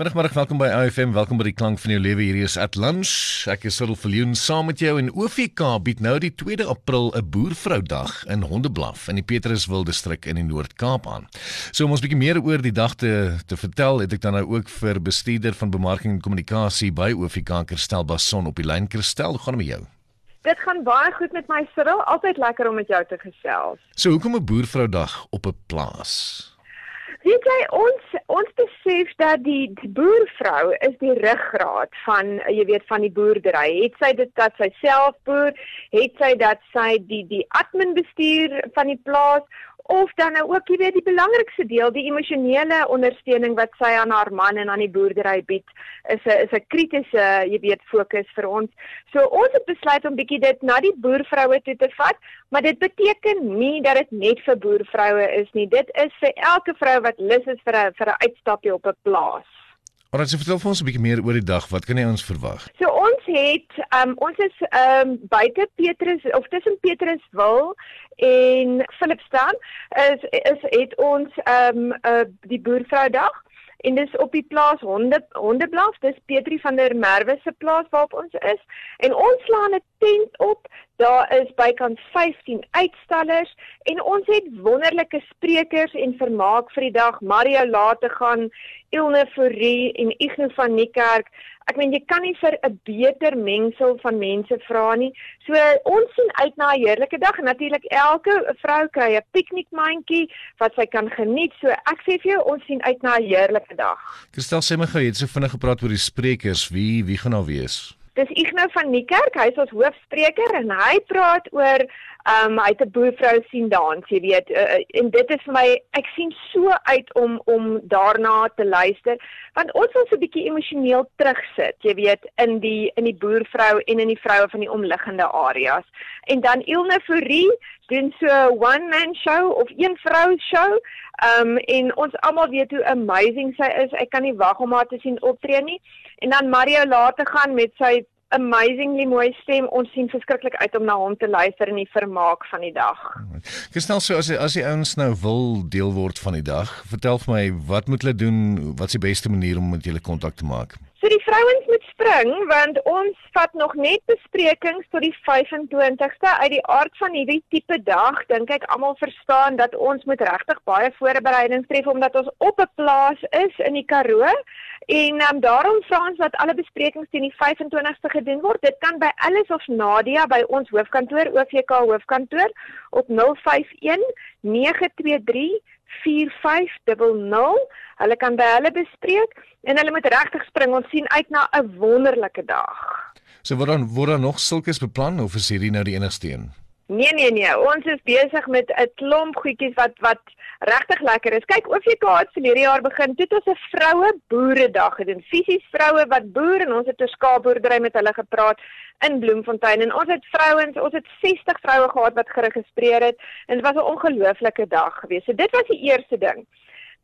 Middag, middag, welkom by AFM. Welkom by die klank van jou lewe. Hierdie is At Lunch. Ek is Cyril Viljoen saam met jou en OVK bied nou die 2 April 'n boervroudag in Hondeblaf in die Petruswil distrik in die Noord-Kaap aan. So om ons bietjie meer oor die dag te te vertel, het ek dan nou ook vir bestuurder van bemarking en kommunikasie by OVK Kerstel Bason op die lyn Kerstel. Hoe gaan dit met jou? Dit gaan baie goed met my Cyril. Altyd lekker om met jou te gesels. So hoekom 'n boervroudag op 'n plaas? Weet jy ons ons besef dat die die boervrou is die ruggraat van jy weet van die boerdery. Het sy dit dat sy self boer, het sy dat sy die die admin bestuur van die plaas of dan nou ook jy weet die belangrikste deel die emosionele ondersteuning wat sy aan haar man en aan die boerdery bied is 'n is 'n kritiese jy weet fokus vir ons. So ons het besluit om bietjie dit na die boervroue toe te vat, maar dit beteken nie dat dit net vir boervroue is nie. Dit is vir elke vrou wat lus is vir 'n vir 'n uitstapie op 'n plaas. Maar as jy vertel vir ons 'n bietjie meer oor die dag, wat kan jy ons verwag? So het um ons is um buite Petrus of tussen Petruswil en Philipston is is het ons um uh, die boervroudag. En dis op die plaas honde hondeblaf dis Petri van der Merwe se plaas waarop ons is. En ons slaan 'n tent op daar is bykans 15 uitstallers en ons het wonderlike sprekers en vermaak vir die dag Mario Late gaan Ilne Fourie en Igno van Niekerk ek meen jy kan nie vir 'n beter mengsel van mense vra nie. So ons sien uit na 'n heerlike dag en natuurlik elke vrou kry 'n piknikmandjie wat sy kan geniet. So ek sê vir jou ons sien uit na 'n heerlike dag. Kristel sê my gou, jy het so vinnig gepraat oor die sprekers. Wie wie gaan daar wees? Dis Ignou van Niekerk, hy is ons hoofspreker en hy praat oor um hy het 'n boervrou sien dans, jy weet. Uh, en dit is vir my ek sien so uit om om daarna te luister want ons wil so 'n bietjie emosioneel terugsit, jy weet, in die in die boervrou en in die vroue van die omliggende areas. En dan Ilne Fourie doen so 'n one man show of een vrou show. Um en ons almal weet hoe amazing sy is. Ek kan nie wag om haar te sien optree nie. En dan Mario laat gaan met sy amazingly mooi stem. Ons sien verskriklik uit om na hom te luister in die vermaak van die dag. Gestel so as die, as die ouens nou wil deel word van die dag, vertel vir my wat moet hulle doen? Wat is die beste manier om met julle kontak te maak? So die vrouens moet spring want ons vat nog net besprekings tot die 25ste uit die aard van hierdie tipe dag dink ek almal verstaan dat ons moet regtig baie voorbereidings tref omdat ons op 'n plaas is in die Karoo. En um, daarom vra ons dat alle besprekings teen die 25ste gedoen word. Dit kan by Alice of Nadia by ons hoofkantoor OVK hoofkantoor op 051 923 4500. Hulle kan by hulle bespreek en hulle moet regtig spring. Ons sien uit na 'n wonderlike dag. So word dan word dan nog sulkes beplan of is hierdie nou die enigste een? Nee nee nee, ons is besig met 'n klomp goedjies wat wat regtig lekker is. Kyk, OVK het verlede jaar begin toe ons 'n vroue boeredag gedoen. Fisies vroue wat boer en ons het 'n skaapboerdery met hulle gepraat in Bloemfontein en ons het vrouens, ons het 60 vroue gehad wat geregistreer het en dit was 'n ongelooflike dag geweest. So dit was die eerste ding.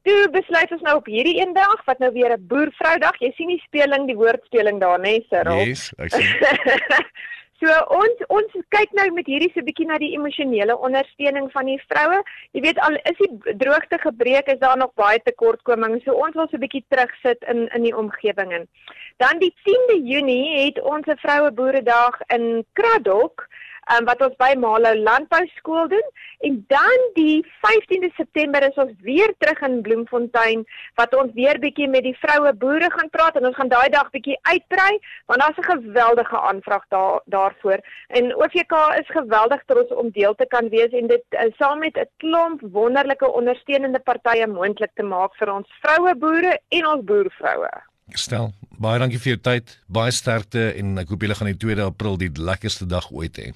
Toe besluit ons nou op hierdie een dag wat nou weer 'n boervroudag. Jy sien die speling, die woordspeling daar, né, Cyril? Yes, ek sien. So ons ons kyk nou met hierdie so 'n bietjie na die emosionele ondersteuning van die vroue. Jy weet al is die droogte gebreek, is daar nog baie tekortkominge. So ons wil so 'n bietjie terugsit in in die omgewing en dan die 10de Junie het ons 'n vroue boeredag in Kraddock um, wat ons by Malo Landbou Skool doen en dan die 15de September is ons weer terug in Bloemfontein wat ons weer bietjie met die vroue boere gaan praat en ons gaan daai dag bietjie uitbrei want daar's 'n geweldige aanvraag daar daarvoor en OVK is geweldig trots om deel te kan wees en dit uh, saam met 'n klomp wonderlike ondersteunende partye moontlik te maak vir ons vroue boere en ons boervroue. Stel, baie dankie vir jou tyd, baie sterkte en ek hoop julle gaan die 2 April die lekkerste dag ooit hê.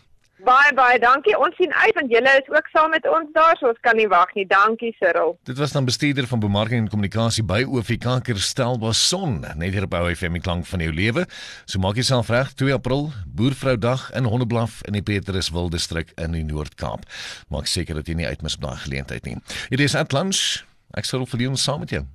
Baie baie dankie. Ons sien uit want julle is ook saam met ons daar, so ons kan nie wag nie. Dankie Cyril. Dit was dan bestuurder van bemarking en kommunikasie by OVK Kerstelbason, net hier by FM klank van jou lewe. So maak jouself reg 2 April, Boervroudag in Hondeblaf in die Petruswil distrik in die Noord-Kaap. Maak seker dat jy nie uitmis op daai geleentheid nie. Hierdie is Atlantis. Ek sal vir jou saam met jou.